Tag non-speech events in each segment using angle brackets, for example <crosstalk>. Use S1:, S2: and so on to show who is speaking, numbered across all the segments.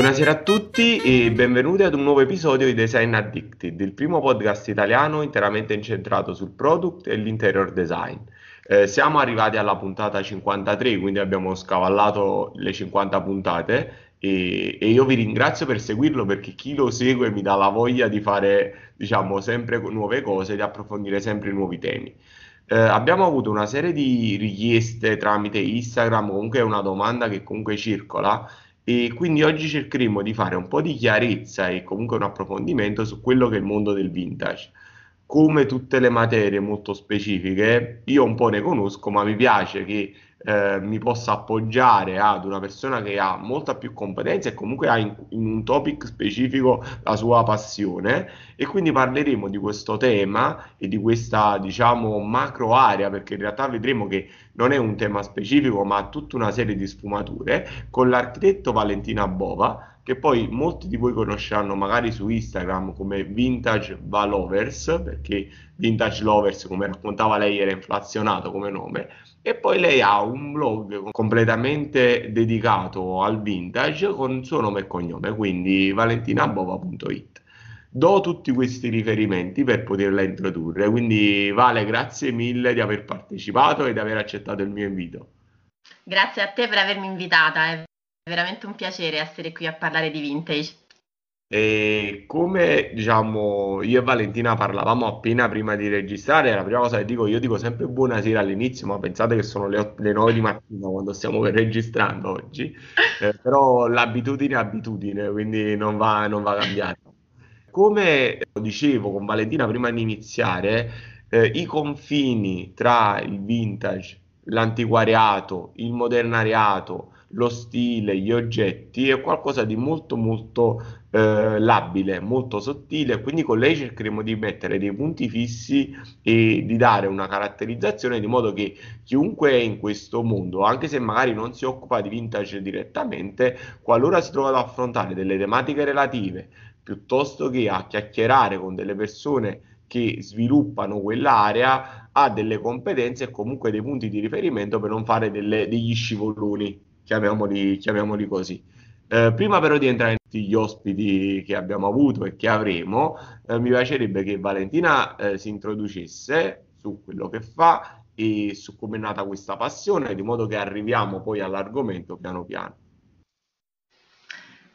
S1: Buonasera a tutti e benvenuti ad un nuovo episodio di Design Addicted, il primo podcast italiano interamente incentrato sul product e l'interior design. Eh, siamo arrivati alla puntata 53, quindi abbiamo scavallato le 50 puntate e, e, io vi ringrazio per seguirlo perché chi lo segue mi dà la voglia di fare, diciamo, sempre nuove cose, di approfondire sempre nuovi temi. Eh, abbiamo avuto una serie di richieste tramite Instagram, comunque è una domanda che comunque circola e quindi oggi cercheremo di fare un po' di chiarezza e comunque un approfondimento su quello che è il mondo del vintage. Come tutte le materie molto specifiche, io un po' ne conosco, ma mi piace che eh, mi possa appoggiare ad una persona che ha molta più competenza e comunque ha in, in, un topic specifico la sua passione. E quindi parleremo di questo tema e di questa diciamo macro area perché in realtà vedremo che non è un tema specifico ma ha tutta una serie di sfumature con l'architetto Valentina Bova che poi molti di voi conosceranno magari su Instagram come Vintage Valovers perché Vintage Lovers come raccontava lei era inflazionato come nome e poi lei ha un blog completamente dedicato al vintage con suo nome e cognome, quindi valentinabova.it. Do tutti questi riferimenti per poterla introdurre, quindi Vale, grazie mille di aver partecipato e di aver accettato il mio invito.
S2: Grazie a te per avermi invitata, è veramente un piacere essere qui a parlare di vintage.
S1: E come diciamo io e Valentina parlavamo appena prima di registrare, la prima cosa che dico, io dico sempre buonasera all'inizio, ma pensate che sono le, 8, le 9 di mattina quando stiamo <laughs> registrando oggi, eh, però l'abitudine è abitudine, quindi non va, non va cambiata. Come dicevo con Valentina prima di iniziare, eh, i confini tra il vintage, l'antiquariato, il modernariato, lo stile, gli oggetti è qualcosa di molto molto eh, labile, molto sottile, quindi con lei cercheremo di mettere dei punti fissi e di dare una caratterizzazione di modo che chiunque è in questo mondo, anche se magari non si occupa di vintage direttamente, qualora si trova ad affrontare delle tematiche relative, piuttosto che a chiacchierare con delle persone che sviluppano quell'area, ha delle competenze e comunque dei punti di riferimento per non fare delle, degli scivoloni, chiamiamoli, chiamiamoli così. Eh, prima però di entrare in tutti gli ospiti che abbiamo avuto e che avremo, eh, mi piacerebbe che Valentina eh, si introducesse su quello che fa e su come è nata questa passione, di modo che arriviamo poi all'argomento piano piano.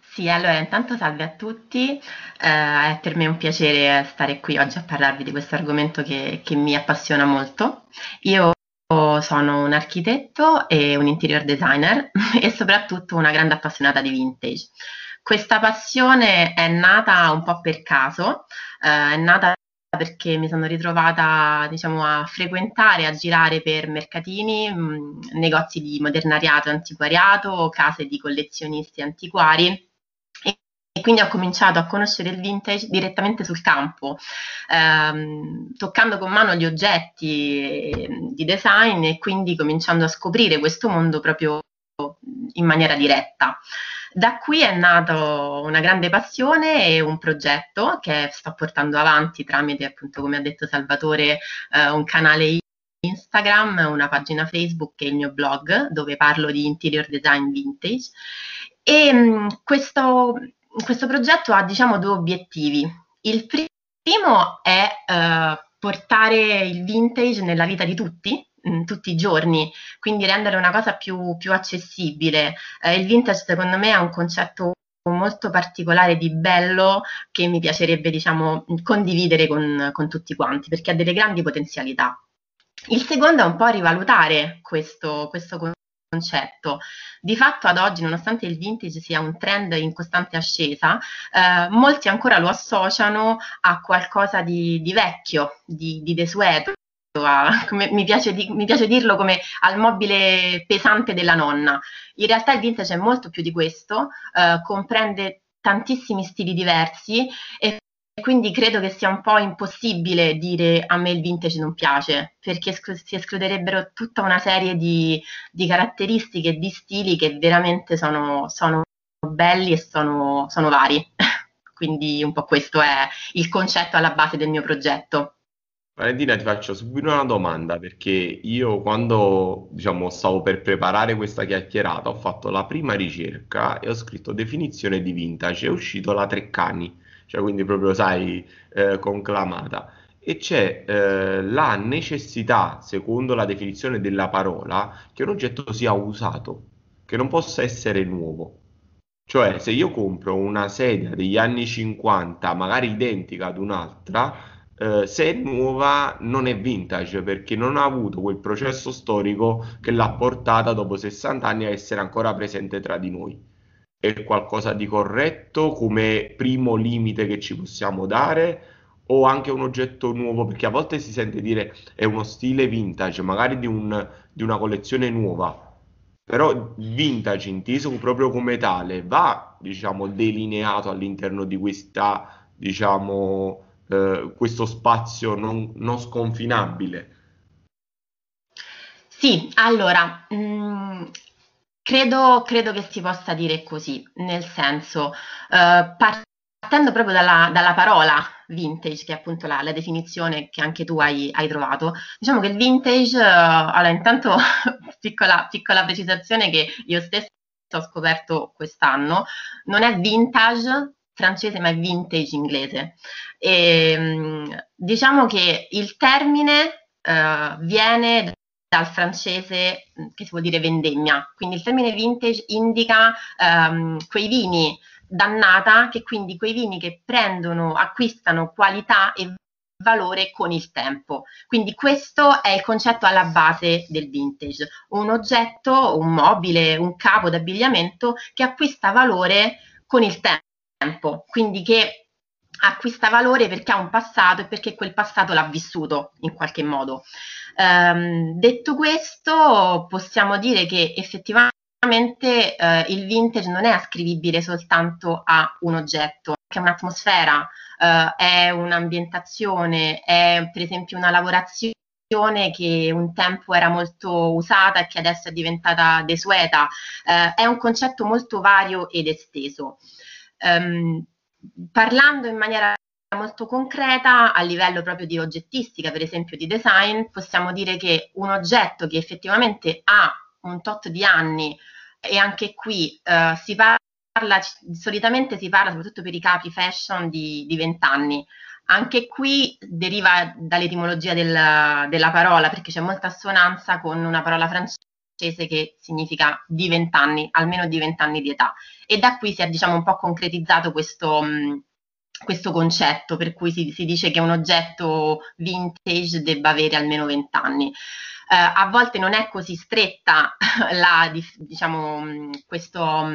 S2: Sì, allora intanto salve a tutti, eh, è per me un piacere stare qui oggi a parlarvi di questo argomento che, che mi appassiona molto. Io sono un architetto e un interior designer <laughs> e soprattutto una grande appassionata di vintage. Questa passione è nata un po' per caso, eh, è nata perché mi sono ritrovata diciamo, a frequentare, a girare per mercatini, mh, mm, negozi di modernariato e antiquariato, case di collezionisti antiquari e quindi ho cominciato a conoscere il vintage direttamente sul campo, ehm, toccando con mano gli oggetti ehm, di design e quindi cominciando a scoprire questo mondo proprio in maniera diretta. Da qui è nato una grande passione e un progetto che sto portando avanti tramite, appunto, come ha detto Salvatore, eh, un canale Instagram, una pagina Facebook e il mio blog dove parlo di interior design vintage. E mh, questo questo progetto ha diciamo due obiettivi. Il primo è eh, portare il vintage nella vita di tutti, mh, tutti i giorni, quindi rendere una cosa più, più accessibile. Eh, il vintage secondo me è un concetto molto particolare di bello che mi piacerebbe diciamo condividere con, con tutti quanti perché ha delle grandi potenzialità. Il secondo è un po' rivalutare questo, questo concetto. Di fatto ad oggi, nonostante il vintage sia un trend in costante ascesa, eh, molti ancora lo associano a qualcosa di, di vecchio, di, di desueto. A, <laughs> mi, piace di, mi, piace dirlo come al mobile pesante della nonna. In realtà il vintage è molto più di questo, eh, comprende tantissimi stili diversi e quindi credo che sia un po' impossibile dire a me il vintage non piace, perché si escluderebbero tutta una serie di, di caratteristiche di stili che veramente sono, sono belli e sono, sono vari. <laughs> quindi un po' questo è il concetto alla base del mio progetto.
S1: Valentina, ti faccio subito una domanda perché io quando, diciamo, stavo per preparare questa chiacchierata ho fatto la prima ricerca e ho scritto definizione di vintage, è uscito la Treccani, cioè quindi proprio, sai, eh, conclamata. E c'è eh, la necessità, secondo la definizione della parola, che un oggetto sia usato, che non possa essere nuovo. Cioè, se io compro una sedia degli anni 50, magari identica ad un'altra, eh, se è nuova non è vintage perché non ha avuto quel processo storico che l'ha portata dopo 60 anni a essere ancora presente tra di noi. È qualcosa di corretto come primo limite che ci possiamo dare o anche un oggetto nuovo? Perché a volte si sente dire è uno stile vintage, magari di, un, di una collezione nuova. Però vintage inteso proprio come tale va, diciamo, delineato all'interno di questa, diciamo, eh, questo spazio non, non sconfinabile?
S2: Sì, allora, mh, mm, credo, credo, che si possa dire così, nel senso, eh, partendo proprio dalla, dalla, parola vintage, che è appunto la, la definizione che anche tu hai, hai, trovato, diciamo che il vintage, eh, allora intanto <laughs> piccola, piccola precisazione che io stesso ho scoperto quest'anno, non è vintage francese ma è vintage inglese. E, ehm, diciamo che il termine uh, viene dal francese che si vuol dire vendemmia, quindi il termine vintage indica um, quei vini dannata, che quindi quei vini che prendono, acquistano qualità e valore con il tempo. Quindi questo è il concetto alla base del vintage, un oggetto, un mobile, un capo d'abbigliamento che acquista valore con il tempo tempo, quindi che acquista valore perché ha un passato e perché quel passato l'ha vissuto in qualche modo. Um, detto questo, possiamo dire che effettivamente uh, il vintage non è ascrivibile soltanto a un oggetto, è un'atmosfera, uh, è un'ambientazione, è per esempio una lavorazione che un tempo era molto usata e che adesso è diventata desueta, uh, è un concetto molto vario ed esteso. Um, parlando in maniera molto concreta a livello proprio di oggettistica, per esempio di design, possiamo dire che un oggetto che effettivamente ha un tot di anni e anche qui uh, si parla, solitamente si parla soprattutto per i capi fashion di, di 20 anni. Anche qui deriva dall'etimologia del, della parola perché c'è molta assonanza con una parola francese che significa di 20 anni, almeno di 20 anni di età. E da qui si è diciamo un po' concretizzato questo, mh, questo concetto per cui si, si, dice che un oggetto vintage debba avere almeno 20 anni. Uh, a volte non è così stretta <laughs> la, diciamo, questo,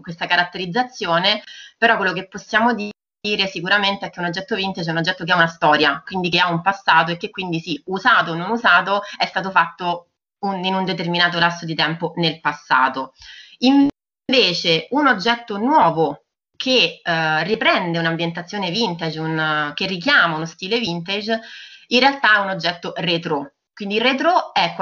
S2: questa caratterizzazione, però quello che possiamo dire sicuramente è che un oggetto vintage è un oggetto che ha una storia, quindi che ha un passato e che quindi sì, usato o non usato, è stato fatto un, in un determinato lasso di tempo nel passato. Invece un oggetto nuovo che eh, riprende un'ambientazione vintage, un, che richiama uno stile vintage, in realtà è un oggetto retro. Quindi il retro è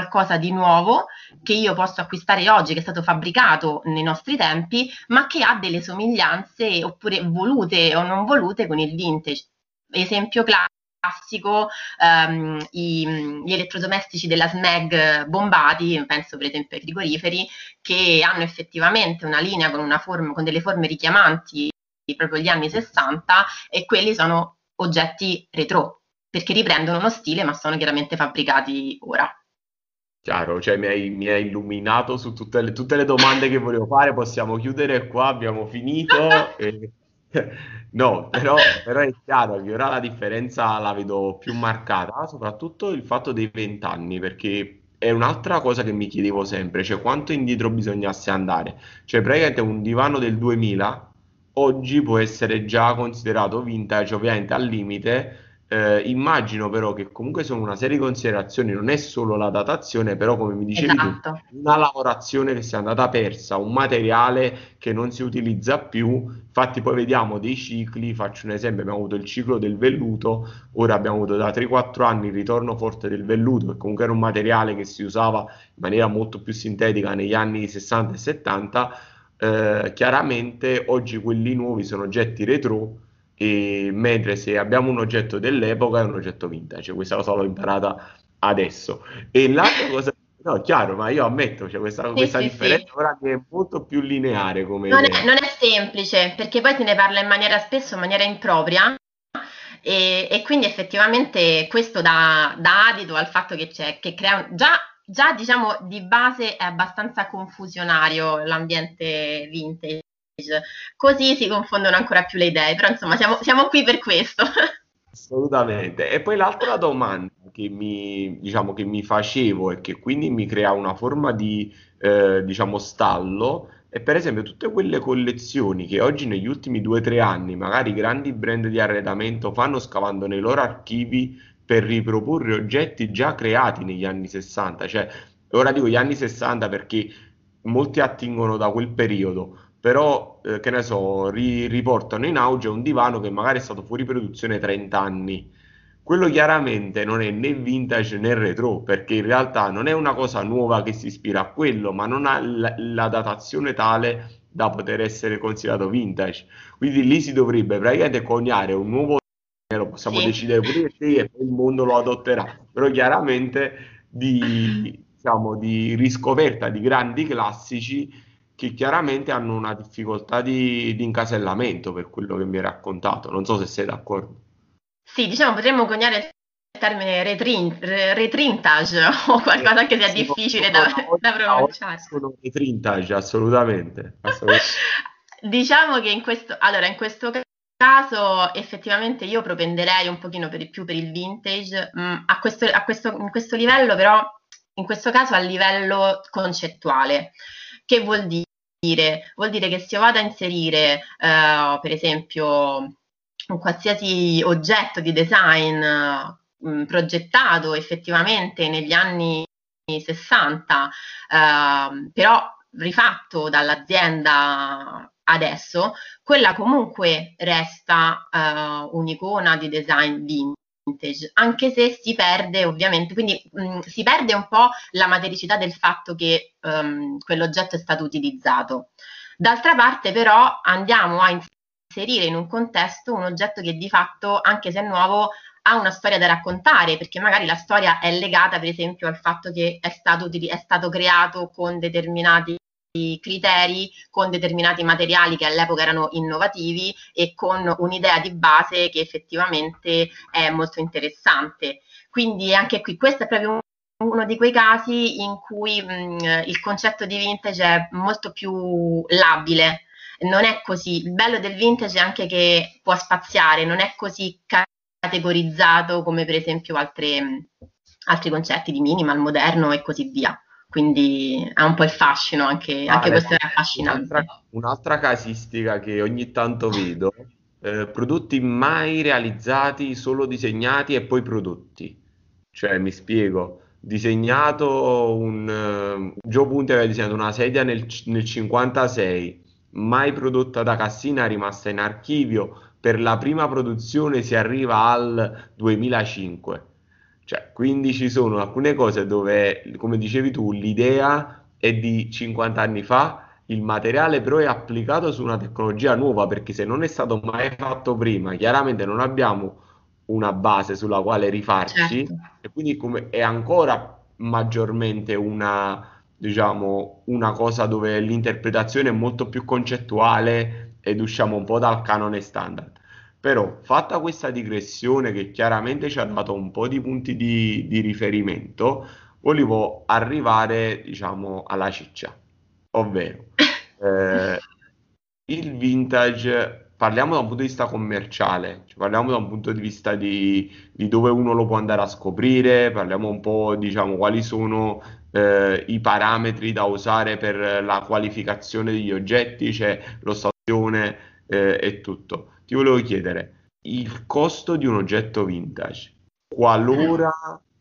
S2: qualcosa di nuovo che io posso acquistare oggi, che è stato fabbricato nei nostri tempi, ma che ha delle somiglianze oppure volute o non volute con il vintage. Esempio classico classico um, i, gli elettrodomestici della SMEG bombati, penso per esempio ai frigoriferi, che hanno effettivamente una linea con, una forma, con delle forme richiamanti proprio gli anni 60 e quelli sono oggetti retro, perché riprendono uno stile ma sono chiaramente fabbricati ora.
S1: Chiaro, cioè mi hai, mi hai illuminato su tutte le, tutte le, domande che volevo fare, possiamo chiudere qua, abbiamo finito. <laughs> e... <laughs> No, però, però è chiaro che ora la differenza la vedo più marcata, soprattutto il fatto dei vent'anni, perché è un'altra cosa che mi chiedevo sempre, cioè quanto indietro bisognasse andare. Cioè praticamente un divano del 2000 oggi può essere già considerato vintage, ovviamente al limite eh, immagino però che comunque sono una serie di considerazioni, non è solo la datazione, però come mi dicevi esatto. tu, una lavorazione che si è andata persa, un materiale che non si utilizza più, infatti poi vediamo dei cicli, faccio un esempio, abbiamo avuto il ciclo del velluto, ora abbiamo avuto da 3-4 anni il ritorno forte del velluto, che comunque era un materiale che si usava in maniera molto più sintetica negli anni 60 e 70, eh, chiaramente oggi quelli nuovi sono oggetti retro, e, mentre se abbiamo un oggetto dell'epoca è un oggetto vintage, questa cosa l'ho imparata adesso. E l'altra <laughs> cosa No, chiaro, ma io ammetto, cioè questa,
S2: Sì,
S1: questa
S2: sì,
S1: differenza
S2: sì.
S1: ora mi è molto più lineare come
S2: Non è, non è semplice, perché poi se ne parla in maniera spesso in maniera impropria e, e quindi effettivamente questo dà, dà adito al fatto che c'è, che crea un- già, già diciamo di base è abbastanza confusionario l'ambiente vintage, così si confondono ancora più le idee, però insomma siamo, siamo qui per questo. <laughs>
S1: Assolutamente. E poi l'altra domanda che mi, diciamo, che mi facevo e che quindi mi crea una forma di, eh, diciamo, stallo è per esempio tutte quelle collezioni che oggi negli ultimi due o tre anni magari grandi brand di arredamento fanno scavando nei loro archivi per riproporre oggetti già creati negli anni 60. Cioè, ora dico gli anni 60 perché molti attingono da quel periodo. Però, eh, che ne so, ri- riportano in auge un divano che magari è stato fuori produzione 30 anni. Quello chiaramente non è né vintage né retro, perché in realtà non è una cosa nuova che si ispira a quello, ma non ha la, la datazione tale da poter essere considerato vintage. Quindi lì si dovrebbe praticamente coniare un nuovo lo possiamo
S2: Sì.
S1: decidere pure te e poi il mondo lo adotterà, però chiaramente di, diciamo, di riscoperta di grandi classici che chiaramente hanno una difficoltà di, di incasellamento per quello che mi hai raccontato. Non so se sei d'accordo.
S2: Sì, diciamo potremmo coniare il termine retrin- re- retrintage <laughs> o qualcosa se è
S1: Sono,
S2: difficile da,
S1: da
S2: pronunciare.
S1: sono dei vintage, assolutamente, assolutamente. <laughs>
S2: Diciamo che in questo, allora, in questo caso effettivamente io propenderei un pochino per, più per il vintage, mm, a questo, a questo, in questo livello però, in questo caso a livello concettuale. Che vuol dire? Vuol dire che se io vado a inserire, eh, per esempio, un qualsiasi oggetto di design eh, progettato effettivamente negli anni 60, eh, però rifatto dall'azienda adesso, quella comunque resta eh, un'icona di design vintage, anche se si perde ovviamente, quindi mh, si perde un po' la matericità del fatto che um, quell'oggetto è stato utilizzato. D'altra parte però andiamo a inserire in un contesto un oggetto che di fatto, anche se è nuovo, ha una storia da raccontare, perché magari la storia è legata per esempio al fatto che è stato, è stato creato con determinati criteri, con determinati materiali che all'epoca erano innovativi e con un'idea di base che effettivamente è molto interessante. Quindi anche qui questo è proprio uno di quei casi in cui mh, il concetto di vintage è molto più labile. Non è così. Il bello del vintage è anche che può spaziare, non è così categorizzato come per esempio altre, altri concetti di minimal, moderno e così via. Quindi ha un po' il fascino, anche,
S1: Ah,
S2: anche questo è affascinante.
S1: un'altra, un'altra casistica che ogni tanto vedo, eh, prodotti mai realizzati, solo disegnati e poi prodotti. Cioè, mi spiego, disegnato un... eh, Joe Punti aveva disegnato una sedia nel, nel 56, mai prodotta da Cassina, rimasta in archivio, per la prima produzione si arriva al 2005. Cioè, quindi ci sono alcune cose dove, come dicevi tu, l'idea è di 50 anni fa, il materiale però è applicato su una tecnologia nuova, perché se non è stato mai fatto prima, chiaramente non abbiamo una base sulla quale rifarci
S2: Certo.
S1: e quindi come è ancora maggiormente una, diciamo, una cosa dove l'interpretazione è molto più concettuale ed usciamo un po' dal canone standard. Però, fatta questa digressione che chiaramente ci ha dato un po' di punti di, di riferimento, volevo arrivare, diciamo, alla ciccia, ovvero <laughs> eh, il vintage, parliamo da un punto di vista commerciale, cioè parliamo da un punto di vista di, di dove uno lo può andare a scoprire, parliamo un po', diciamo, quali sono eh, i parametri da usare per la qualificazione degli oggetti, cioè l'ossazione eh, e tutto. Ti volevo chiedere, il costo di un oggetto vintage, qualora,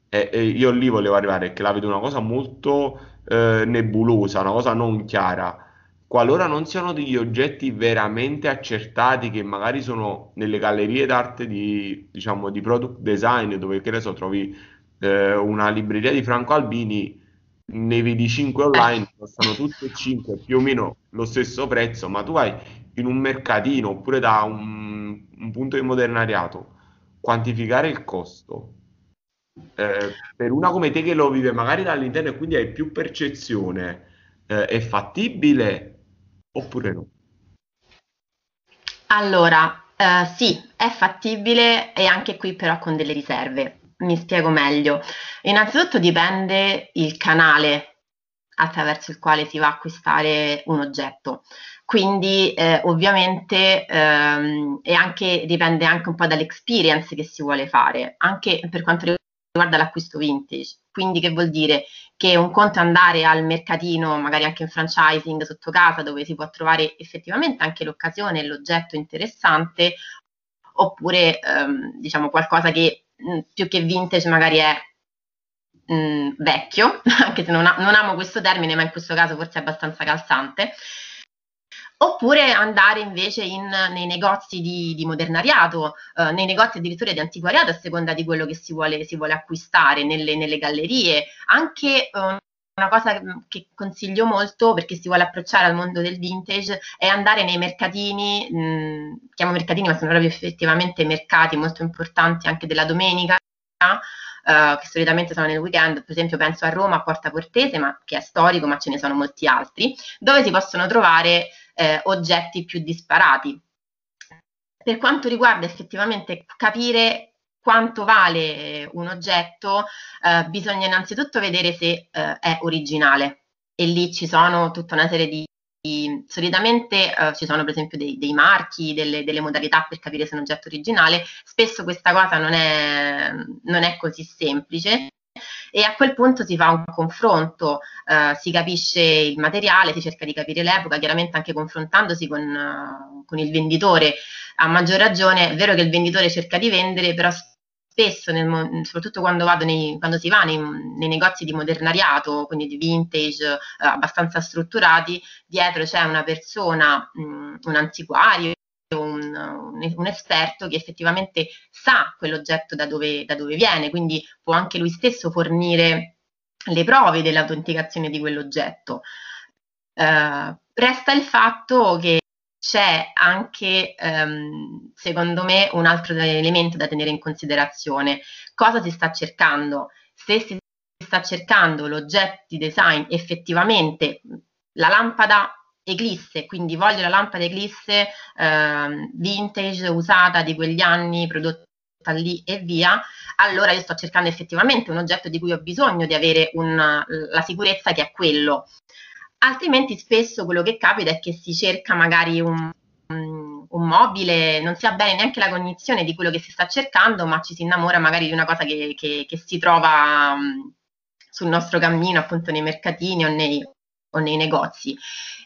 S1: e, e io lì volevo arrivare, che la vedo una cosa molto eh, nebulosa, una cosa non chiara, qualora non siano degli oggetti veramente accertati, che magari sono nelle gallerie d'arte di, diciamo, di product design, dove, che ne so, trovi eh, una libreria di Franco Albini, ne vedi 5 online, costano tutte e 5 più o meno lo stesso prezzo, ma tu vai in un mercatino oppure da un, un punto di modernariato, quantificare il costo, eh, per una come te che lo vive magari dall'interno e quindi hai più percezione, eh, è fattibile oppure no?
S2: Allora, eh, sì, è fattibile e anche qui però con delle riserve. Mi spiego meglio. Innanzitutto dipende il canale attraverso il quale si va a acquistare un oggetto. Quindi eh, ovviamente ehm, anche, dipende anche un po' dall'experience che si vuole fare, anche per quanto riguarda l'acquisto vintage. Quindi che vuol dire che un conto è andare al mercatino, magari anche in franchising sotto casa, dove si può trovare effettivamente anche l'occasione e l'oggetto interessante, oppure ehm, diciamo qualcosa che mh, più che vintage magari è mh, vecchio, <laughs> anche se non, ha, non amo questo termine, ma in questo caso forse è abbastanza calzante oppure andare invece in, nei negozi di, di modernariato, eh, nei negozi addirittura di antiquariato a seconda di quello che si vuole, si vuole acquistare, nelle, nelle, gallerie. Anche eh, una cosa che consiglio molto perché si vuole approcciare al mondo del vintage è andare nei mercatini, mh, chiamo mercatini ma sono proprio effettivamente mercati molto importanti anche della domenica. Uh, che solitamente sono nel weekend, per esempio penso a Roma, a Porta Portese, ma, che è storico, ma ce ne sono molti altri, dove si possono trovare eh, oggetti più disparati. Per quanto riguarda effettivamente capire quanto vale un oggetto, eh, bisogna innanzitutto vedere se eh, è originale e lì ci sono tutta una serie di solitamente uh, ci sono per esempio dei, dei marchi, delle, delle, modalità per capire se è un oggetto originale, spesso questa cosa non è, non è così semplice e a quel punto si fa un confronto, eh, si capisce il materiale, si cerca di capire l'epoca, chiaramente anche confrontandosi con, uh, con il venditore. A maggior ragione, è vero che il venditore cerca di vendere, però spesso, nel, soprattutto quando, nei, quando, si va nei, nei, negozi di modernariato, quindi di vintage eh, abbastanza strutturati, dietro c'è una persona, mh, un antiquario, un, un, un, esperto che effettivamente sa quell'oggetto da dove, da dove viene, quindi può anche lui stesso fornire le prove dell'autenticazione di quell'oggetto. Uh, resta il fatto che c'è anche, um, secondo me, un altro elemento da tenere in considerazione. Cosa si sta cercando? Se si sta cercando l'oggetto di design effettivamente, la lampada Eclisse, quindi voglio la lampada Eclisse eh, vintage, usata di quegli anni, prodotta lì e via, allora io sto cercando effettivamente un oggetto di cui ho bisogno di avere una, la sicurezza che è quello. Altrimenti spesso quello che capita è che si cerca magari un, un mobile, non si ha bene neanche la cognizione di quello che si sta cercando, ma ci si innamora magari di una cosa che, che, che si trova um, sul nostro cammino, appunto nei mercatini o nei, o nei negozi.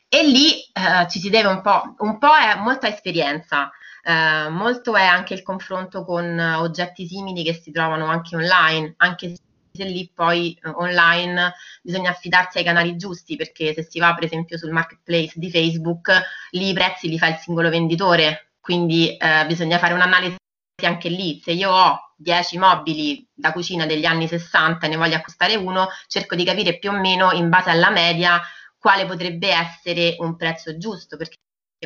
S2: E lì eh, ci si deve un po', un po' è molta esperienza, eh, molto è anche il confronto con oggetti simili che si trovano anche online, anche se lì poi eh, online bisogna affidarsi ai canali giusti, perché se si va per esempio sul marketplace di Facebook, lì i prezzi li fa il singolo venditore, quindi eh, bisogna fare un'analisi anche lì, se io ho 10 mobili da cucina degli anni 60 e ne voglio acquistare uno, cerco di capire più o meno in base alla media quale potrebbe essere un prezzo giusto, perché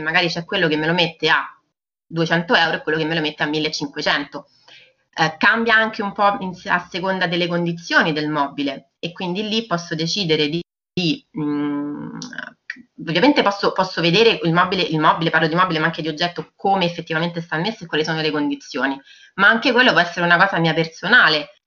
S2: magari c'è quello che me lo mette a 200 euro e quello che me lo mette a 1500. Eh, cambia anche un po' in, a seconda delle condizioni del mobile. E quindi lì posso decidere di, di mh, mm, ovviamente posso, posso, vedere il mobile, il mobile, parlo di mobile ma anche di oggetto, come effettivamente sta messo e quali sono le condizioni, ma anche quello può essere una cosa mia personale,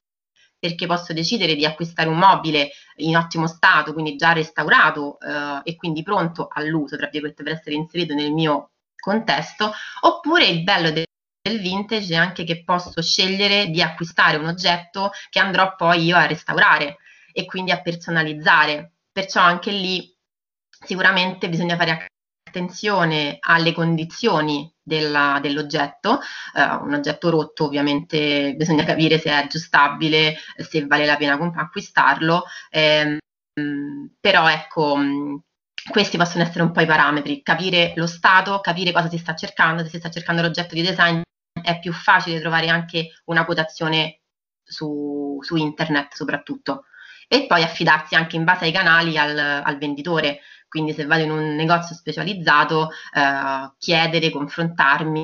S2: perché posso decidere di acquistare un mobile in ottimo stato, quindi già restaurato eh, e quindi pronto all'uso, tra virgolette, per essere inserito nel mio contesto, oppure il bello del del vintage è anche che posso scegliere di acquistare un oggetto che andrò poi io a restaurare e quindi a personalizzare. Perciò anche lì sicuramente bisogna fare attenzione alle condizioni della, dell'oggetto, uh, un oggetto rotto ovviamente bisogna capire se è aggiustabile, se vale la pena acquistarlo, eh, però ecco questi possono essere un po' i parametri, capire lo stato, capire cosa si sta cercando, se si sta cercando l'oggetto di design è più facile trovare anche una quotazione su, su internet soprattutto e poi affidarsi anche in base ai canali al, al venditore, quindi se vado in un negozio specializzato, eh, chiedere, confrontarmi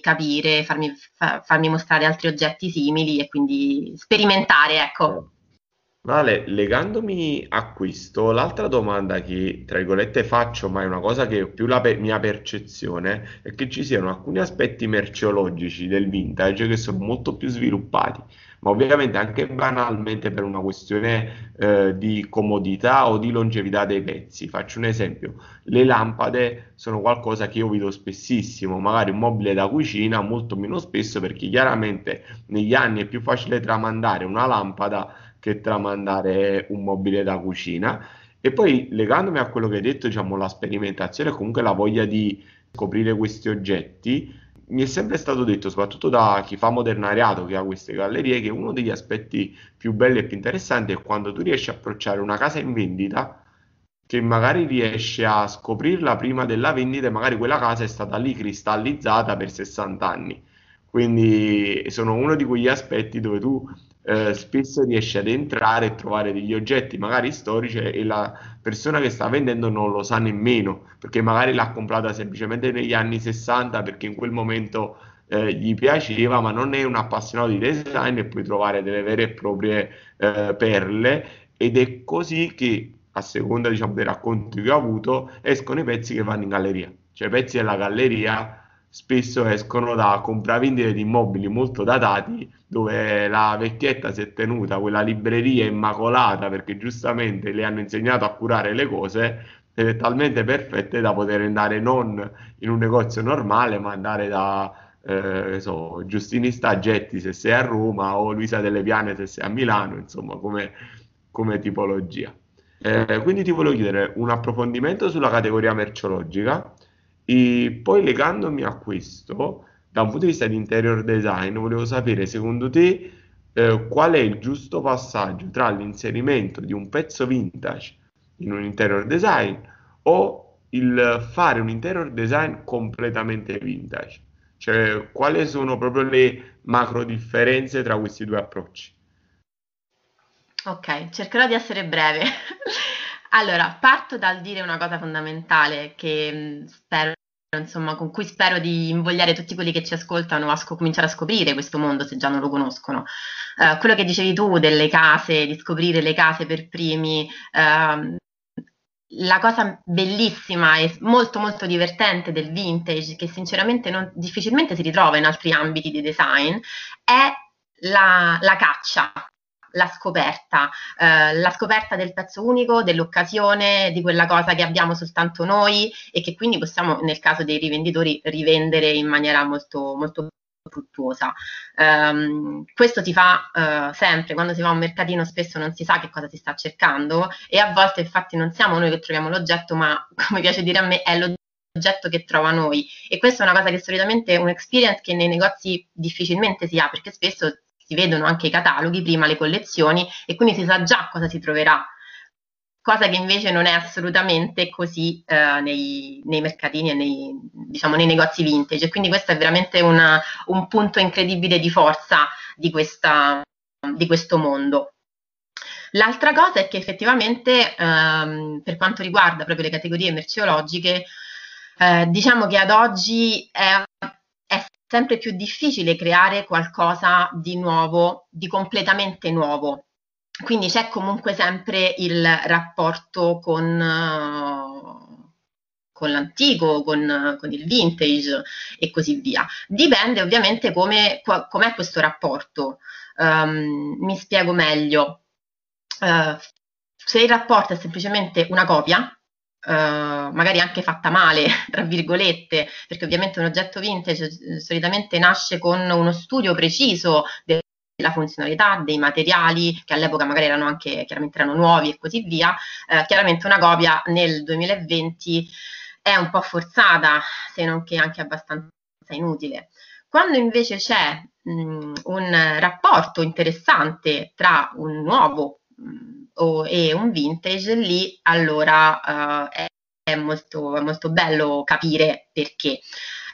S2: capire, farmi, fa, farmi mostrare altri oggetti simili e quindi sperimentare, ecco.
S1: Vale, legandomi a questo, l'altra domanda che, tra virgolette, faccio, ma è una cosa che più la pe- mia percezione, è che ci siano alcuni aspetti merceologici del vintage che sono molto più sviluppati, ma ovviamente anche banalmente per una questione eh, di comodità o di longevità dei pezzi. Faccio un esempio, le lampade sono qualcosa che io vedo spessissimo, magari un mobile da cucina molto meno spesso perché chiaramente negli anni è più facile tramandare una lampada che tramandare un mobile da cucina. E poi legandomi a quello che hai detto, diciamo, la sperimentazione comunque la voglia di scoprire questi oggetti, mi è sempre stato detto, soprattutto da chi fa modernariato, che ha queste gallerie, che uno degli aspetti più belli e più interessanti è quando tu riesci a approcciare una casa in vendita, che magari riesci a scoprirla prima della vendita e magari quella casa è stata lì cristallizzata per 60 anni. Quindi sono uno di quegli aspetti dove tu eh, spesso riesci ad entrare e trovare degli oggetti magari storici e la persona che sta vendendo non lo sa nemmeno perché magari l'ha comprata semplicemente negli anni 60 perché in quel momento eh, gli piaceva ma non è un appassionato di design e puoi trovare delle vere e proprie eh, perle. Ed è così che a seconda diciamo, dei racconti che ho avuto escono i pezzi che vanno in galleria. Cioè i pezzi della galleria spesso escono da compravendite di immobili molto datati dove la vecchietta si è tenuta quella libreria immacolata perché giustamente le hanno insegnato a curare le cose ed è talmente perfette da poter andare non in un negozio normale ma andare da eh, so, Giustini Staggetti se sei a Roma o Luisa delle Piane se sei a Milano insomma come, come tipologia. Eh, quindi ti volevo chiedere un approfondimento sulla categoria merceologica e poi legandomi a questo, da un punto di vista di interior design, volevo sapere secondo te eh, qual è il giusto passaggio tra l'inserimento di un pezzo vintage in un interior design o il fare un interior design completamente vintage. Cioè, quali sono proprio le macro differenze tra questi due approcci?
S2: Ok, cercherò di essere breve. <laughs> Allora, parto dal dire una cosa fondamentale che mh, spero, insomma, con cui spero di invogliare tutti quelli che ci ascoltano a sco- cominciare a scoprire questo mondo se già non lo conoscono. Uh, quello che dicevi tu delle case, di scoprire le case per primi, uh, la cosa bellissima e molto molto divertente del vintage, che sinceramente non, difficilmente si ritrova in altri ambiti di design, è la, la caccia, la scoperta, eh, la scoperta del pezzo unico, dell'occasione, di quella cosa che abbiamo soltanto noi e che quindi possiamo, nel caso dei rivenditori, rivendere in maniera molto, molto fruttuosa. Um, questo si fa uh, sempre, quando si va a un mercatino spesso non si sa che cosa si sta cercando e a volte infatti non siamo noi che troviamo l'oggetto, ma <laughs> come piace dire a me è l'oggetto che trova noi e questa è una cosa che solitamente è un experience che nei negozi difficilmente si ha perché spesso si vedono anche i cataloghi, prima le collezioni e quindi si sa già cosa si troverà, cosa che invece non è assolutamente così eh, nei, nei, mercatini e nei, diciamo, nei, negozi vintage. Quindi questo è veramente una, un punto incredibile di forza di, questa, di questo mondo. L'altra cosa è che effettivamente ehm, per quanto riguarda proprio le categorie merceologiche, eh, diciamo che ad oggi è sempre più difficile creare qualcosa di nuovo, di completamente nuovo. Quindi c'è comunque sempre il rapporto con, uh, con l'antico, con, con, il vintage e così via. Dipende ovviamente come com'è questo rapporto. Um, mi spiego meglio. Uh, se il rapporto è semplicemente una copia, Uh, magari anche fatta male, <laughs> tra virgolette, perché ovviamente un oggetto vintage eh, solitamente nasce con uno studio preciso della funzionalità, dei materiali, che all'epoca magari erano anche, chiaramente erano nuovi e così via. Uh, chiaramente una copia nel 2020 è un po' forzata, se non che anche abbastanza inutile. Quando invece c'è mh, un rapporto interessante tra un nuovo mh, o, e un vintage, lì allora uh, è, è, molto, è, molto, bello capire perché.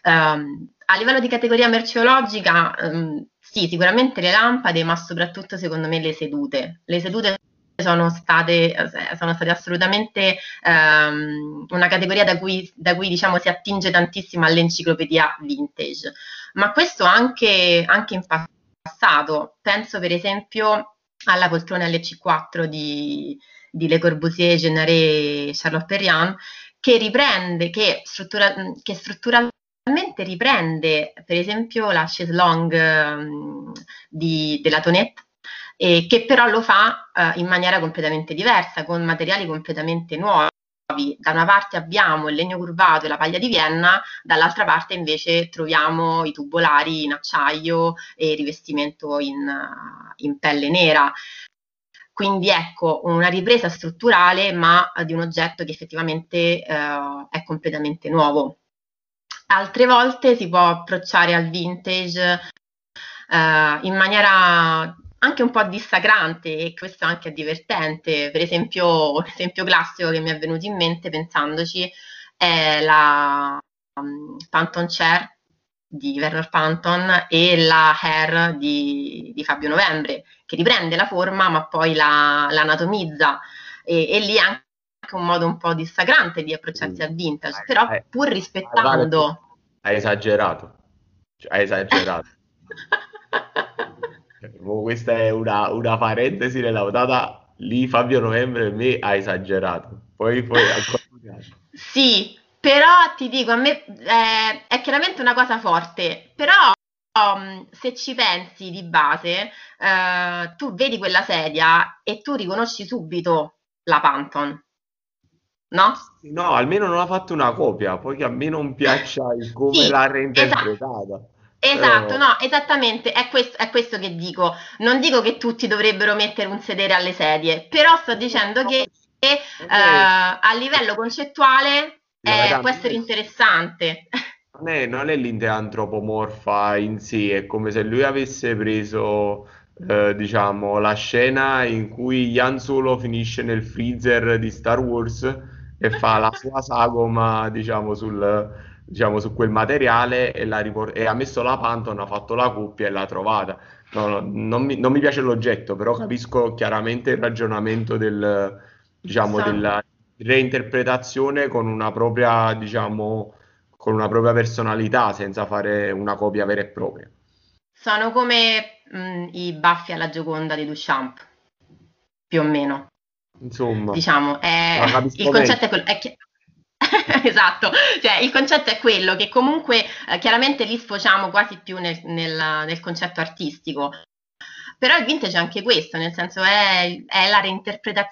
S2: Um, a livello di categoria merceologica, um, sì, sicuramente le lampade, ma soprattutto secondo me le sedute. Le sedute sono state, eh, sono state assolutamente um, una categoria da cui, da cui diciamo, si attinge tantissimo all'enciclopedia vintage, ma questo anche, anche in passato. Penso per esempio alla poltrona LC4 di, di Le Corbusier, Gennaré e Charlotte Perriand, che riprende, che, struttura, che strutturalmente riprende per esempio la chaise longue di, della Tonette eh, che però lo fa eh, in maniera completamente diversa, con materiali completamente nuovi. Da una parte abbiamo il legno curvato e la paglia di Vienna, dall'altra parte invece troviamo i tubolari in acciaio e il rivestimento in, in pelle nera. Quindi ecco una ripresa strutturale ma di un oggetto che effettivamente eh, è completamente nuovo. Altre volte si può approcciare al vintage eh, in maniera anche un po' dissacrante e questo anche è divertente. Per esempio, un esempio classico che mi è venuto in mente pensandoci è la um, Panton Chair di Werner Panton e la Hair di, di, Fabio Novembre, che riprende la forma ma poi la, anatomizza e, e lì anche un modo un po' dissacrante di approcciarsi al vintage, però pur rispettando...
S1: Hai esagerato, cioè, hai esagerato. <laughs> <laughs> Questa è una, una parentesi nella puntata. Lì Fabio Novembre per me ha esagerato. Poi, poi ancora...
S2: Sì, però ti dico, a me eh, è chiaramente una cosa forte, però um, se ci pensi di base, uh, tu vedi quella sedia e tu riconosci subito la Panton. No?
S1: No, almeno non ha fatto una copia, poi che a me non piaccia il come sì, l'ha reinterpretata. Esatto.
S2: Esatto, no, esattamente, è questo, è questo, che dico. Non dico che tutti dovrebbero mettere un sedere alle sedie, però sto dicendo che eh, a livello concettuale eh, può essere interessante. <laughs>
S1: Non è, non è l'inte antropomorfa in sé, è come se lui avesse preso, eh, diciamo, la scena in cui Yan Solo finisce nel freezer di Star Wars e fa la sua sagoma, diciamo, sul diciamo, su quel materiale e, riport- e, ha messo la Phantom, ha fatto la cuppia e l'ha trovata. No, no, non, mi, non, mi, piace l'oggetto, però capisco chiaramente il ragionamento del, diciamo, della reinterpretazione con una propria, diciamo, con una propria personalità, senza fare una copia vera e propria.
S2: Sono come mh, i baffi alla Gioconda di Duchamp, più o meno.
S1: Insomma,
S2: diciamo, è, il concetto è quello. È chi- <laughs> esatto, cioè, il concetto è quello che comunque eh, chiaramente lì sfociamo quasi più nel, nel, nel, concetto artistico. Però il vintage è anche questo, nel senso è, è, la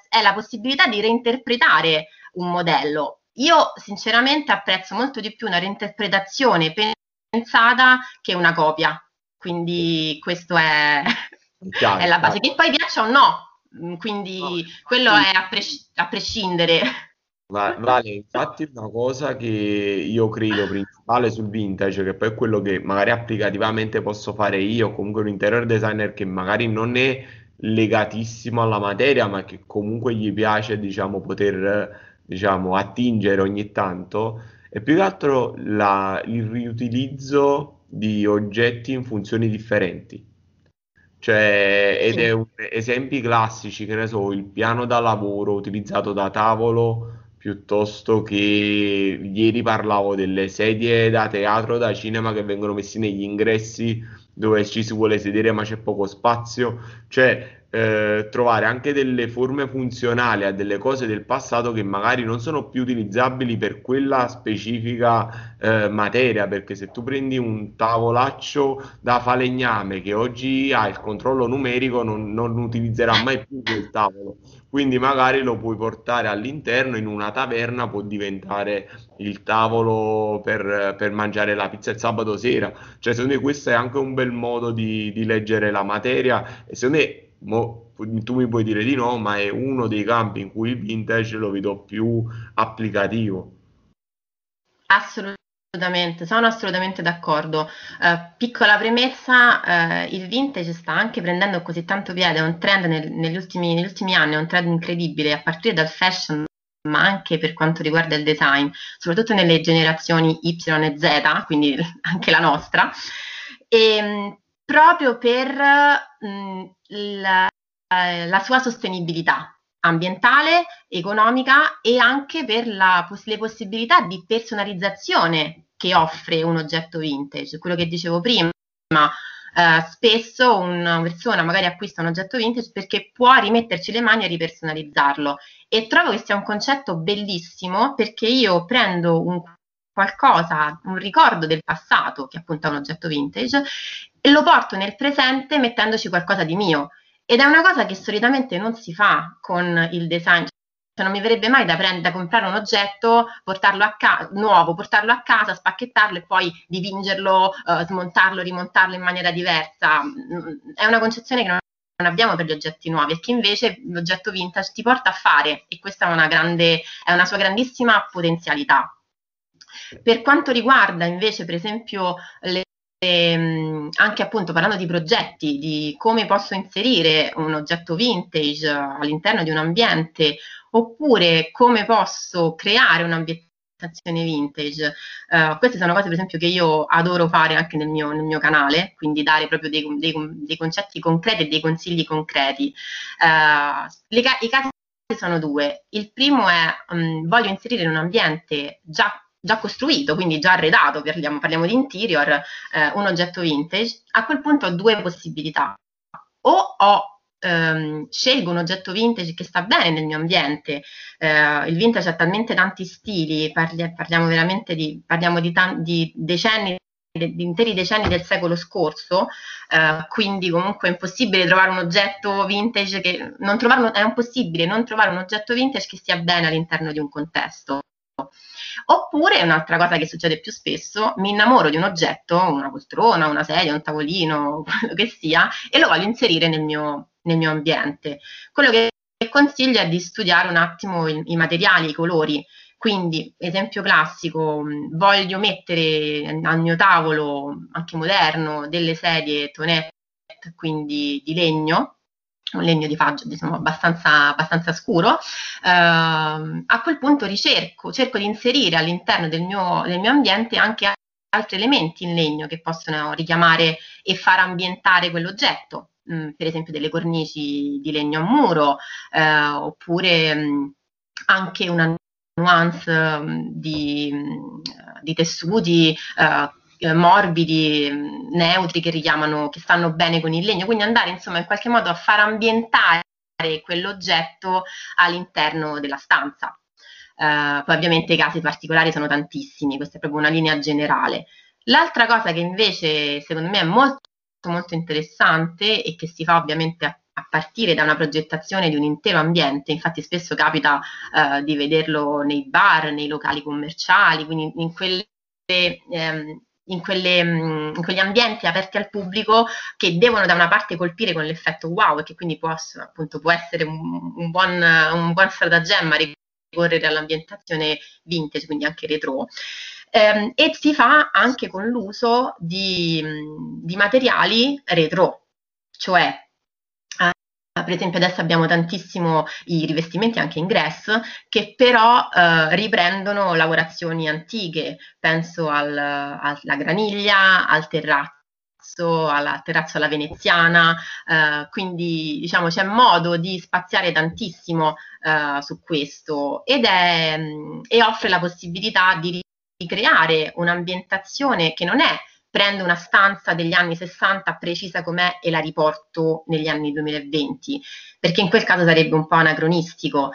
S2: è la possibilità di reinterpretare un modello. Io sinceramente apprezzo molto di più una reinterpretazione pensata che una copia. Quindi questo è, Chiaro, <laughs> è la base. Che poi piaccia o no, quindi no, quello sì. è a, pres- a prescindere.
S1: Vale, infatti una cosa che io credo principale sul vintage, che poi è quello che magari applicativamente posso fare io, comunque un interior designer che magari non è legatissimo alla materia, ma che comunque gli piace, diciamo, poter, diciamo, attingere ogni tanto, è più che altro la, il riutilizzo di oggetti in funzioni differenti. Cioè, ed è un, esempi classici, che ne so, il piano da lavoro utilizzato da tavolo piuttosto che ieri parlavo delle sedie da teatro, da cinema che vengono messi negli ingressi dove ci si vuole sedere ma c'è poco spazio, cioè eh, trovare anche delle forme funzionali a delle cose del passato che magari non sono più utilizzabili per quella specifica eh, materia, perché se tu prendi un tavolaccio da falegname che oggi ha il controllo numerico non, non utilizzerà mai più quel tavolo quindi magari lo puoi portare all'interno, in una taverna può diventare il tavolo per, per mangiare la pizza il sabato sera. Cioè, secondo me questo è anche un bel modo di, di leggere la materia e secondo me mo, tu mi puoi dire di no, ma è uno dei campi in cui il vintage lo vedo più applicativo.
S2: Assolutamente. Assolutamente, sono assolutamente d'accordo. Uh, piccola premessa, uh, il vintage sta anche prendendo così tanto piede, è un trend nel, negli, ultimi, negli, ultimi, anni, è un trend incredibile, a partire dal fashion, ma anche per quanto riguarda il design, soprattutto nelle generazioni Y e Z, quindi <laughs> anche la nostra, e, um, proprio per um, la, la sua sostenibilità ambientale, economica e anche per la, le possibilità di personalizzazione che offre un oggetto vintage. Quello che dicevo prima, eh, spesso una persona magari acquista un oggetto vintage perché può rimetterci le mani e ripersonalizzarlo. E trovo che sia un concetto bellissimo perché io prendo un qualcosa, un ricordo del passato, che appunto è un oggetto vintage, e lo porto nel presente mettendoci qualcosa di mio. Ed è una cosa che solitamente non si fa con il design. Cioè non mi verrebbe mai da, prendere, da comprare un oggetto, portarlo a casa, nuovo, portarlo a casa, spacchettarlo e poi dipingerlo, uh, smontarlo, rimontarlo in maniera diversa. È una concezione che non abbiamo per gli oggetti nuovi e che invece l'oggetto vintage ti porta a fare e questa è una, grande, è una sua grandissima potenzialità. Per quanto riguarda invece per esempio le Ehm, anche appunto parlando di progetti, di come posso inserire un oggetto vintage all'interno di un ambiente, oppure come posso creare un'ambientazione vintage. Uh, queste sono cose, per esempio, che io adoro fare anche nel mio, nel mio canale, quindi dare proprio dei, dei, dei, concetti concreti e dei consigli concreti. Uh, le, I casi sono due. Il primo è um, voglio inserire in un ambiente già già costruito, quindi già arredato, parliamo, parliamo di interior, eh, un oggetto vintage, a quel punto ho due possibilità. O ho, ehm, scelgo un oggetto vintage che sta bene nel mio ambiente, eh, il vintage ha talmente tanti stili, parli, parliamo veramente di, parliamo di, tan- di decenni di interi decenni del secolo scorso, eh, quindi comunque è impossibile trovare un oggetto vintage che non trovarlo, è impossibile non trovare un oggetto vintage che stia bene all'interno di un contesto. Oppure un'altra cosa che succede più spesso, mi innamoro di un oggetto, una poltrona, una sedia, un tavolino, <laughs> quello che sia, e lo voglio inserire nel mio, nel mio ambiente. Quello che consiglio è di studiare un attimo i, i materiali, i colori. Quindi, esempio classico, voglio mettere al mio tavolo, anche moderno, delle sedie tonette, quindi di legno, un legno di faggio diciamo, abbastanza, abbastanza scuro, eh, a quel punto ricerco, cerco di inserire all'interno del mio, del mio ambiente anche altri elementi in legno che possono richiamare e far ambientare quell'oggetto, mh, mm, per esempio delle cornici di legno a muro, eh, oppure mh, mm, anche una nuance mh, mm, di, di, tessuti eh, eh, morbidi, neutri che richiamano, che stanno bene con il legno, quindi andare insomma in qualche modo a far ambientare quell'oggetto all'interno della stanza. Uh, poi ovviamente i casi particolari sono tantissimi, questa è proprio una linea generale. L'altra cosa che invece secondo me è molto, molto interessante e che si fa ovviamente a, a partire da una progettazione di un intero ambiente, infatti spesso capita uh, di vederlo nei bar, nei locali commerciali, quindi in quelle ehm, in, quelle, mm, in, quegli ambienti aperti al pubblico che devono da una parte colpire con l'effetto wow e che quindi può, appunto, può essere un, un, buon, un buon stratagemma ricorrere all'ambientazione vintage, quindi anche retro. Eh, e si fa anche con l'uso di, mm, di materiali retro, cioè per esempio adesso abbiamo tantissimo i rivestimenti anche in grass che però eh, riprendono lavorazioni antiche, penso al, alla graniglia, al terrazzo, al terrazzo alla veneziana, eh, quindi diciamo c'è modo di spaziare tantissimo eh, su questo. Ed è, mm, e offre la possibilità di ricreare un'ambientazione che non è prendo una stanza degli anni 60 precisa com'è e la riporto negli anni 2020, perché in quel caso sarebbe un po' anacronistico.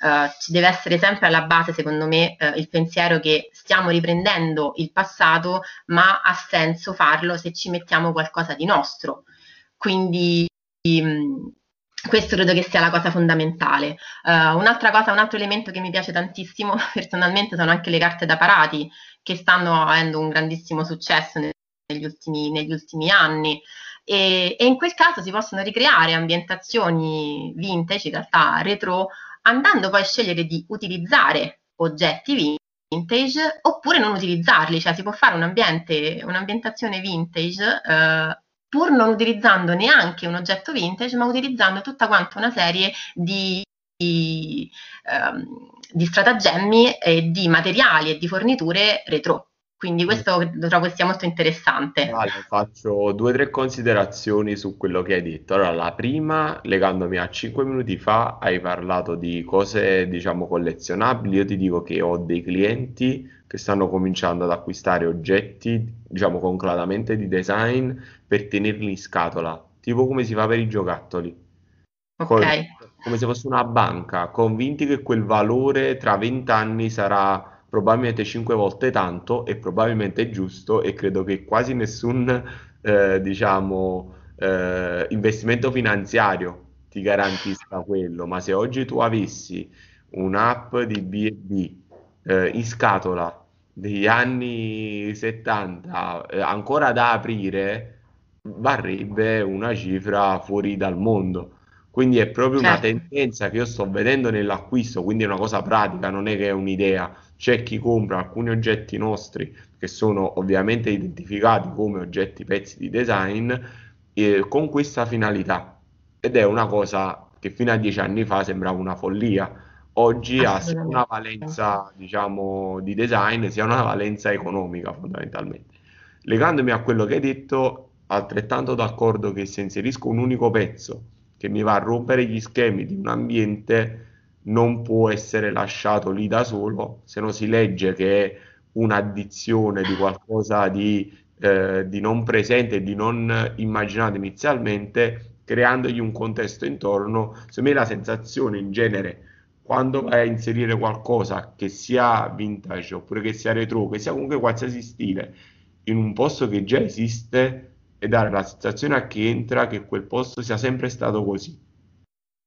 S2: Uh, ci deve essere sempre alla base, secondo me, uh, il pensiero che stiamo riprendendo il passato, ma ha senso farlo se ci mettiamo qualcosa di nostro. Quindi questo credo che sia la cosa fondamentale. Uh, un'altra cosa, un altro elemento che mi piace tantissimo <laughs> personalmente sono anche le carte da parati, che stanno avendo un grandissimo successo negli ultimi, negli ultimi anni. E, e, in quel caso si possono ricreare ambientazioni vintage, in realtà retro, andando poi a scegliere di utilizzare oggetti vintage oppure non utilizzarli, cioè si può fare un ambiente, un'ambientazione vintage eh, pur non utilizzando neanche un oggetto vintage, ma utilizzando tutta quanta una serie di, di, um, di stratagemmi e di materiali e di forniture retro. Quindi questo trovo che sia molto interessante.
S1: Vale, faccio due o tre considerazioni su quello che hai detto. Allora, la prima, legandomi a cinque minuti fa, hai parlato di cose, diciamo, collezionabili. Io ti dico che ho dei clienti che stanno cominciando ad acquistare oggetti, diciamo, concretamente di design per tenerli in scatola, tipo come si fa per i giocattoli.
S2: Ok,
S1: come se fosse una banca, convinti che quel valore tra 20 anni sarà probabilmente 5 volte tanto e probabilmente è giusto e credo che quasi nessun, eh, diciamo, eh, investimento finanziario ti garantisca quello, ma se oggi tu avessi un'app di B&B eh, in scatola degli anni 70 eh, ancora da aprire, varrebbe una cifra fuori dal mondo. Quindi è proprio una
S2: certo,
S1: tendenza che io sto vedendo nell'acquisto, quindi è una cosa pratica, non è che è un'idea. C'è chi compra alcuni oggetti nostri che sono ovviamente identificati come oggetti pezzi di design eh, con questa finalità. Ed è una cosa che fino a dieci anni fa sembrava una follia. Oggi ha sia una valenza, diciamo, di design, sia una valenza economica, fondamentalmente. Legandomi a quello che hai detto, altrettanto d'accordo che se inserisco un unico pezzo che mi va a rompere gli schemi di un ambiente, non può essere lasciato lì da solo, se no si legge che è un'addizione di qualcosa di, eh, di non presente di non immaginato inizialmente, creandogli un contesto intorno. Secondo me la sensazione in genere, quando vai a inserire qualcosa che sia vintage oppure che sia retro, che sia comunque qualsiasi stile, in un posto che già esiste, e dare la sensazione a chi entra che quel posto sia sempre stato così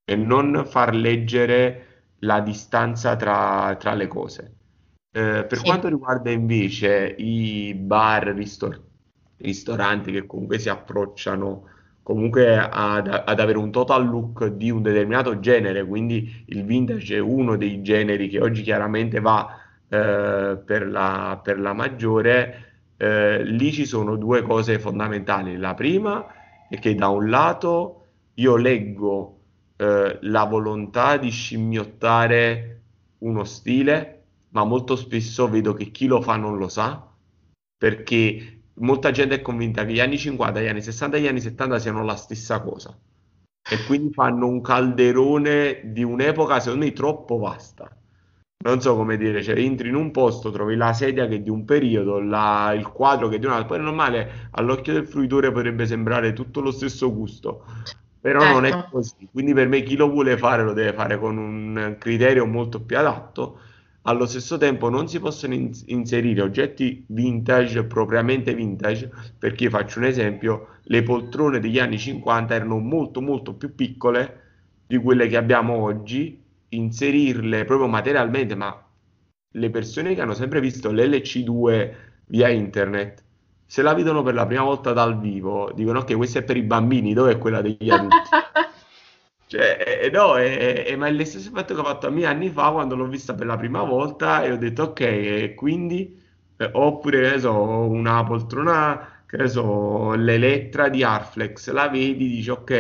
S1: e non far leggere la distanza tra, tra le cose. Eh, per
S2: Sì,
S1: quanto riguarda invece i bar, ristor- ristoranti che comunque si approcciano comunque ad, ad avere un total look di un determinato genere, quindi il vintage è uno dei generi che oggi chiaramente va eh, per la, per la maggiore, eh, lì ci sono due cose fondamentali. La prima è che da un lato io leggo eh, la volontà di scimmiottare uno stile, ma molto spesso vedo che chi lo fa non lo sa, perché molta gente è convinta che gli anni 50, gli anni 60 e gli anni 70 siano la stessa cosa. E quindi fanno un calderone di un'epoca, secondo me, troppo vasta. Non so come dire, cioè entri in un posto, trovi la sedia che è di un periodo, la- il quadro che è di un altro, poi normale, all'occhio del fruitore potrebbe sembrare tutto lo stesso gusto, però non è
S2: certo.
S1: così. Quindi per me chi lo vuole fare lo deve fare con un criterio molto più adatto. Allo stesso tempo non si possono ins- inserire oggetti vintage, propriamente vintage, perché faccio un esempio, le poltrone degli anni 50 erano molto molto più piccole di quelle che abbiamo oggi inserirle proprio materialmente, ma le persone che hanno sempre visto l'LC2 via internet, se la vedono per la prima volta dal vivo, dicono ok, questa è per i bambini, dove è quella degli adulti? <laughs> Cioè, eh, no, è- è- ma è lo stesso effetto che ho fatto a me anni fa quando l'ho vista per la prima volta e ho detto ok, e quindi, eh, oppure, che so, una poltrona, che so, l'Elettra di Arflex, la vedi, dici ok,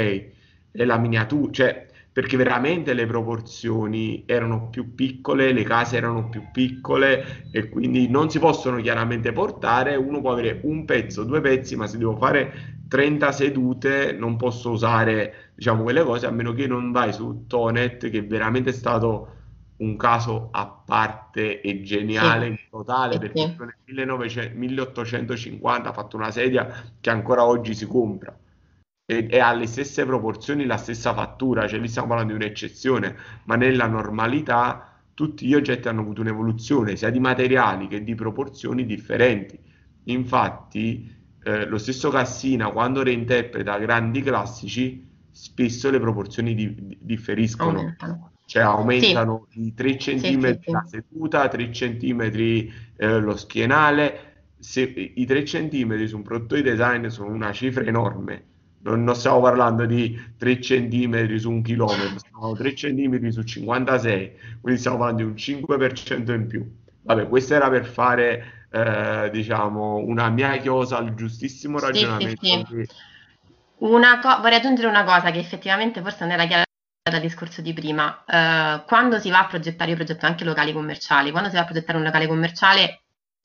S1: è la miniatura, cioè, perché veramente le proporzioni erano più piccole, le case erano più piccole e quindi non si possono chiaramente portare, uno può avere un pezzo, due pezzi, ma se devo fare 30 sedute non posso usare diciamo quelle cose, a meno che non vai su Tonet, che è veramente stato un caso a parte e
S2: Sì,
S1: geniale in totale,
S2: sì,
S1: perché
S2: sì.
S1: nel 1900 1850 ha fatto una sedia che ancora oggi si compra e, e ha le stesse proporzioni, la stessa fattura, cioè lì stiamo parlando di un'eccezione, ma nella normalità tutti gli oggetti hanno avuto un'evoluzione sia di materiali che di proporzioni differenti. Infatti, eh, lo stesso Cassina, quando reinterpreta grandi classici, spesso le proporzioni di- di- differiscono,
S2: Aumentano.
S1: cioè
S2: Sì,
S1: aumentano di 3
S2: sì, sì,
S1: cm la
S2: sì.
S1: seduta, 3 cm lo schienale. Se, I 3 cm su un prodotto di design sono una cifra enorme. Non, non stiamo parlando di 3 cm su un chilometro, stiamo 3 cm su 56, quindi stiamo parlando di un 5% in più. Vabbè, questo era per fare eh, diciamo, una mia chiosa al giustissimo
S2: Sì, sì,
S1: ragionamento
S2: sì. Co- vorrei aggiungere una cosa che effettivamente forse non era chiara dal discorso di prima. Eh, quando si va a progettare, io progetto anche locali commerciali, quando si va a progettare un locale commerciale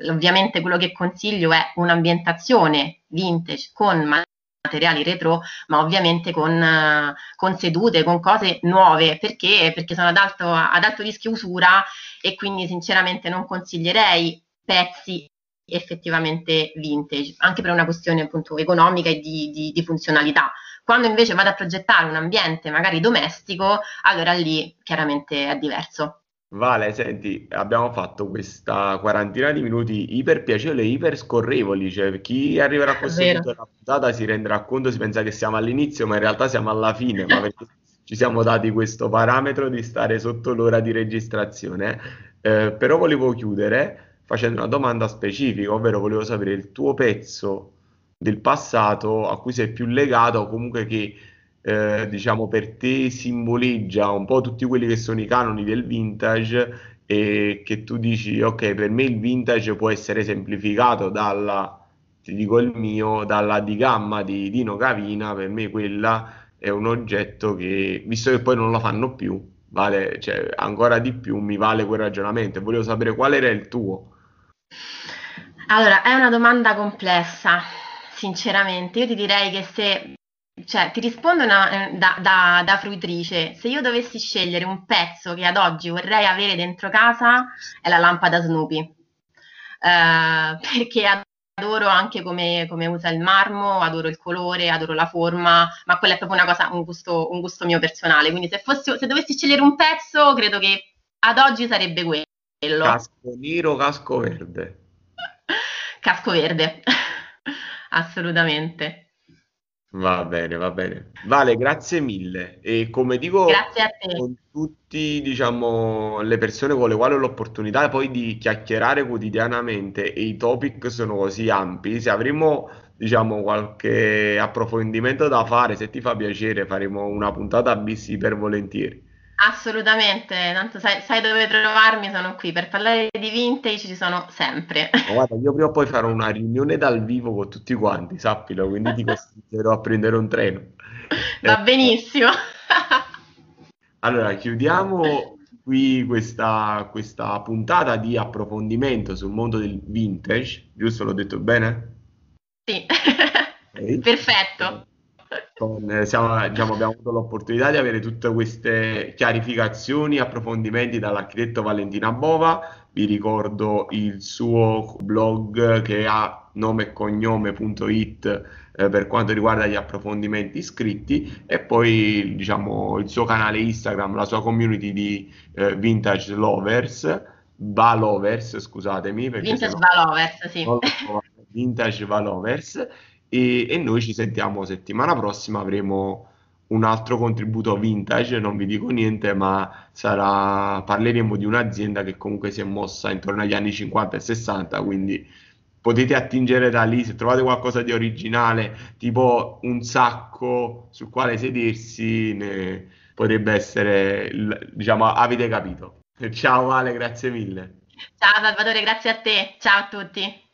S2: ovviamente quello che consiglio è un'ambientazione vintage con materiali retro, ma ovviamente con, con sedute, con cose nuove, perché? Perché sono ad alto, ad alto rischio usura e quindi sinceramente non consiglierei pezzi effettivamente vintage, anche per una questione appunto economica e di, di, di funzionalità. Quando invece vado a progettare un ambiente magari domestico, allora lì chiaramente è diverso.
S1: Vale, senti, abbiamo fatto questa quarantina di minuti iper piacevoli, iper scorrevoli, cioè chi arriverà a questo punto della puntata si renderà conto, si pensa che siamo all'inizio, ma in realtà siamo alla fine, ma perché ci siamo dati questo parametro di stare sotto l'ora di registrazione. Eh, però volevo chiudere facendo una domanda specifica, ovvero volevo sapere il tuo pezzo del passato a cui sei più legato o comunque che eh, diciamo per te simboleggia un po' tutti quelli che sono i canoni del vintage e che tu dici ok per me il vintage può essere semplificato dalla ti dico il mio dalla di gamma di Dino Cavina per me quella è un oggetto che visto che poi non lo fanno più vale cioè, ancora di più mi vale quel ragionamento. Volevo sapere qual era il tuo
S2: allora è una domanda complessa sinceramente io ti direi che se cioè, ti rispondo una- eh, da, da- da fruitrice. Se io dovessi scegliere un pezzo che ad oggi vorrei avere dentro casa, è la lampada Snoopy. Eh, perché adoro anche come, come usa il marmo, adoro il colore, adoro la forma, ma quella è proprio una cosa, un gusto, un gusto mio personale. Quindi se, fossi, se dovessi scegliere un pezzo, credo che ad oggi sarebbe quello.
S1: Casco nero, casco verde. <laughs>
S2: Casco verde, <laughs> assolutamente.
S1: Va bene, va bene. Vale, grazie mille. E come dico
S2: a te.
S1: con tutti, diciamo, le persone con le quali ho l'opportunità poi di chiacchierare quotidianamente e i topic sono così ampi, se avremo, diciamo, qualche approfondimento da fare, se ti fa piacere, faremo una puntata bis per volentieri.
S2: Assolutamente, tanto sai, sai dove trovarmi, sono qui. Per parlare di vintage ci sono sempre.
S1: Ma guarda, io prima o poi farò una riunione dal vivo con tutti quanti, sappilo, quindi ti costringerò a prendere un treno.
S2: Va benissimo. <laughs>
S1: Allora, chiudiamo qui questa, questa puntata di approfondimento sul mondo del vintage, giusto? L'ho detto bene?
S2: Sì,
S1: Ok. <laughs>
S2: perfetto.
S1: Con- eh, siamo- diciamo, abbiamo avuto l'opportunità di avere tutte queste chiarificazioni, approfondimenti dall'architetto Valentina Bova. Vi ricordo il suo blog che ha nome e cognome.it eh, per quanto riguarda gli approfondimenti scritti e poi diciamo il suo canale Instagram, la sua community di eh, vintage lovers, va lovers, scusatemi,
S2: Vintage Valovers, sì.
S1: vintage va lovers e, e noi ci sentiamo settimana prossima, avremo un altro contributo vintage, non vi dico niente, ma sarà, parleremo di un'azienda che comunque si è mossa intorno agli anni 50 e 60, quindi potete attingere da lì, se trovate qualcosa di originale, tipo un sacco sul quale sedersi, potrebbe essere, diciamo, avete capito. Ciao Ale, grazie mille.
S2: Ciao Salvatore, grazie a te. Ciao a tutti.